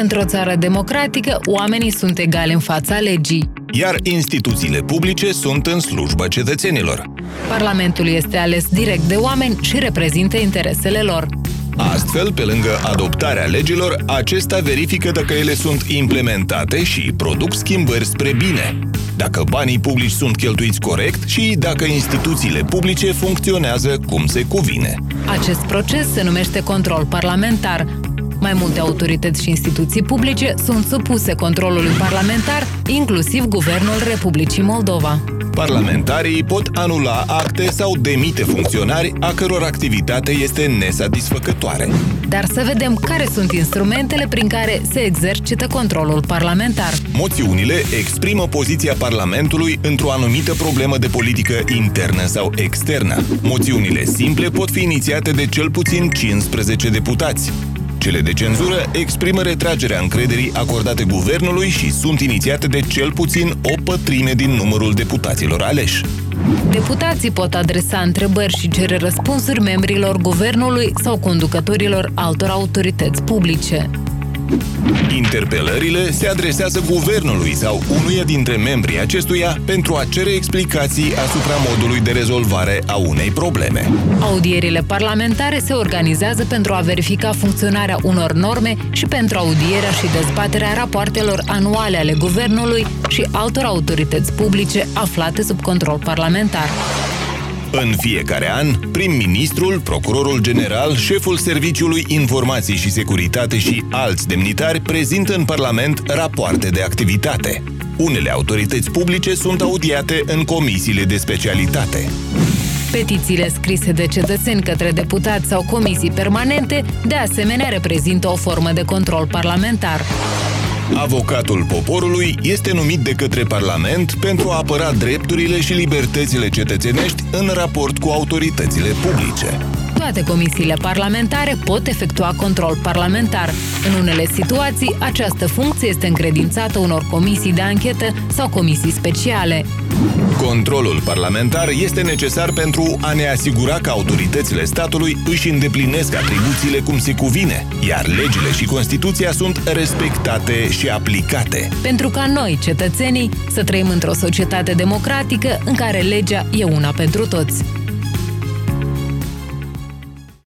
Într-o țară democratică, oamenii sunt egali în fața legii. Iar instituțiile publice sunt în slujba cetățenilor. Parlamentul este ales direct de oameni și reprezintă interesele lor. Astfel, pe lângă adoptarea legilor, acesta verifică dacă ele sunt implementate și produc schimbări spre bine, dacă banii publici sunt cheltuiți corect și dacă instituțiile publice funcționează cum se cuvine. Acest proces se numește control parlamentar. Mai multe autorități și instituții publice sunt supuse controlului parlamentar, inclusiv Guvernul Republicii Moldova. Parlamentarii pot anula acte sau demite funcționari a căror activitate este nesatisfăcătoare. Dar să vedem care sunt instrumentele prin care se exercită controlul parlamentar. Moțiunile exprimă poziția Parlamentului într-o anumită problemă de politică internă sau externă. Moțiunile simple pot fi inițiate de cel puțin 15 deputați. Cele de cenzură exprimă retragerea încrederii acordate guvernului și sunt inițiate de cel puțin o pătrime din numărul deputaților aleși. Deputații pot adresa întrebări și cere răspunsuri membrilor guvernului sau conducătorilor altor autorități publice. Interpelările se adresează guvernului sau unuia dintre membrii acestuia pentru a cere explicații asupra modului de rezolvare a unei probleme. Audierile parlamentare se organizează pentru a verifica funcționarea unor norme și pentru audierea și dezbaterea rapoartelor anuale ale guvernului și altor autorități publice aflate sub control parlamentar. În fiecare an, prim-ministrul, procurorul general, șeful Serviciului Informații și Securitate și alți demnitari prezintă în Parlament rapoarte de activitate. Unele autorități publice sunt audiate în comisiile de specialitate. Petițiile scrise de cetățeni către deputați sau comisii permanente, de asemenea, reprezintă o formă de control parlamentar. Avocatul poporului este numit de către Parlament pentru a apăra drepturile și libertățile cetățenești în raport cu autoritățile publice. Toate comisiile parlamentare pot efectua control parlamentar. În unele situații, această funcție este încredințată unor comisii de anchetă sau comisii speciale. Controlul parlamentar este necesar pentru a ne asigura că autoritățile statului își îndeplinesc atribuțiile cum se cuvine, iar legile și Constituția sunt respectate și aplicate. Pentru ca noi, cetățenii, să trăim într-o societate democratică în care legea e una pentru toți.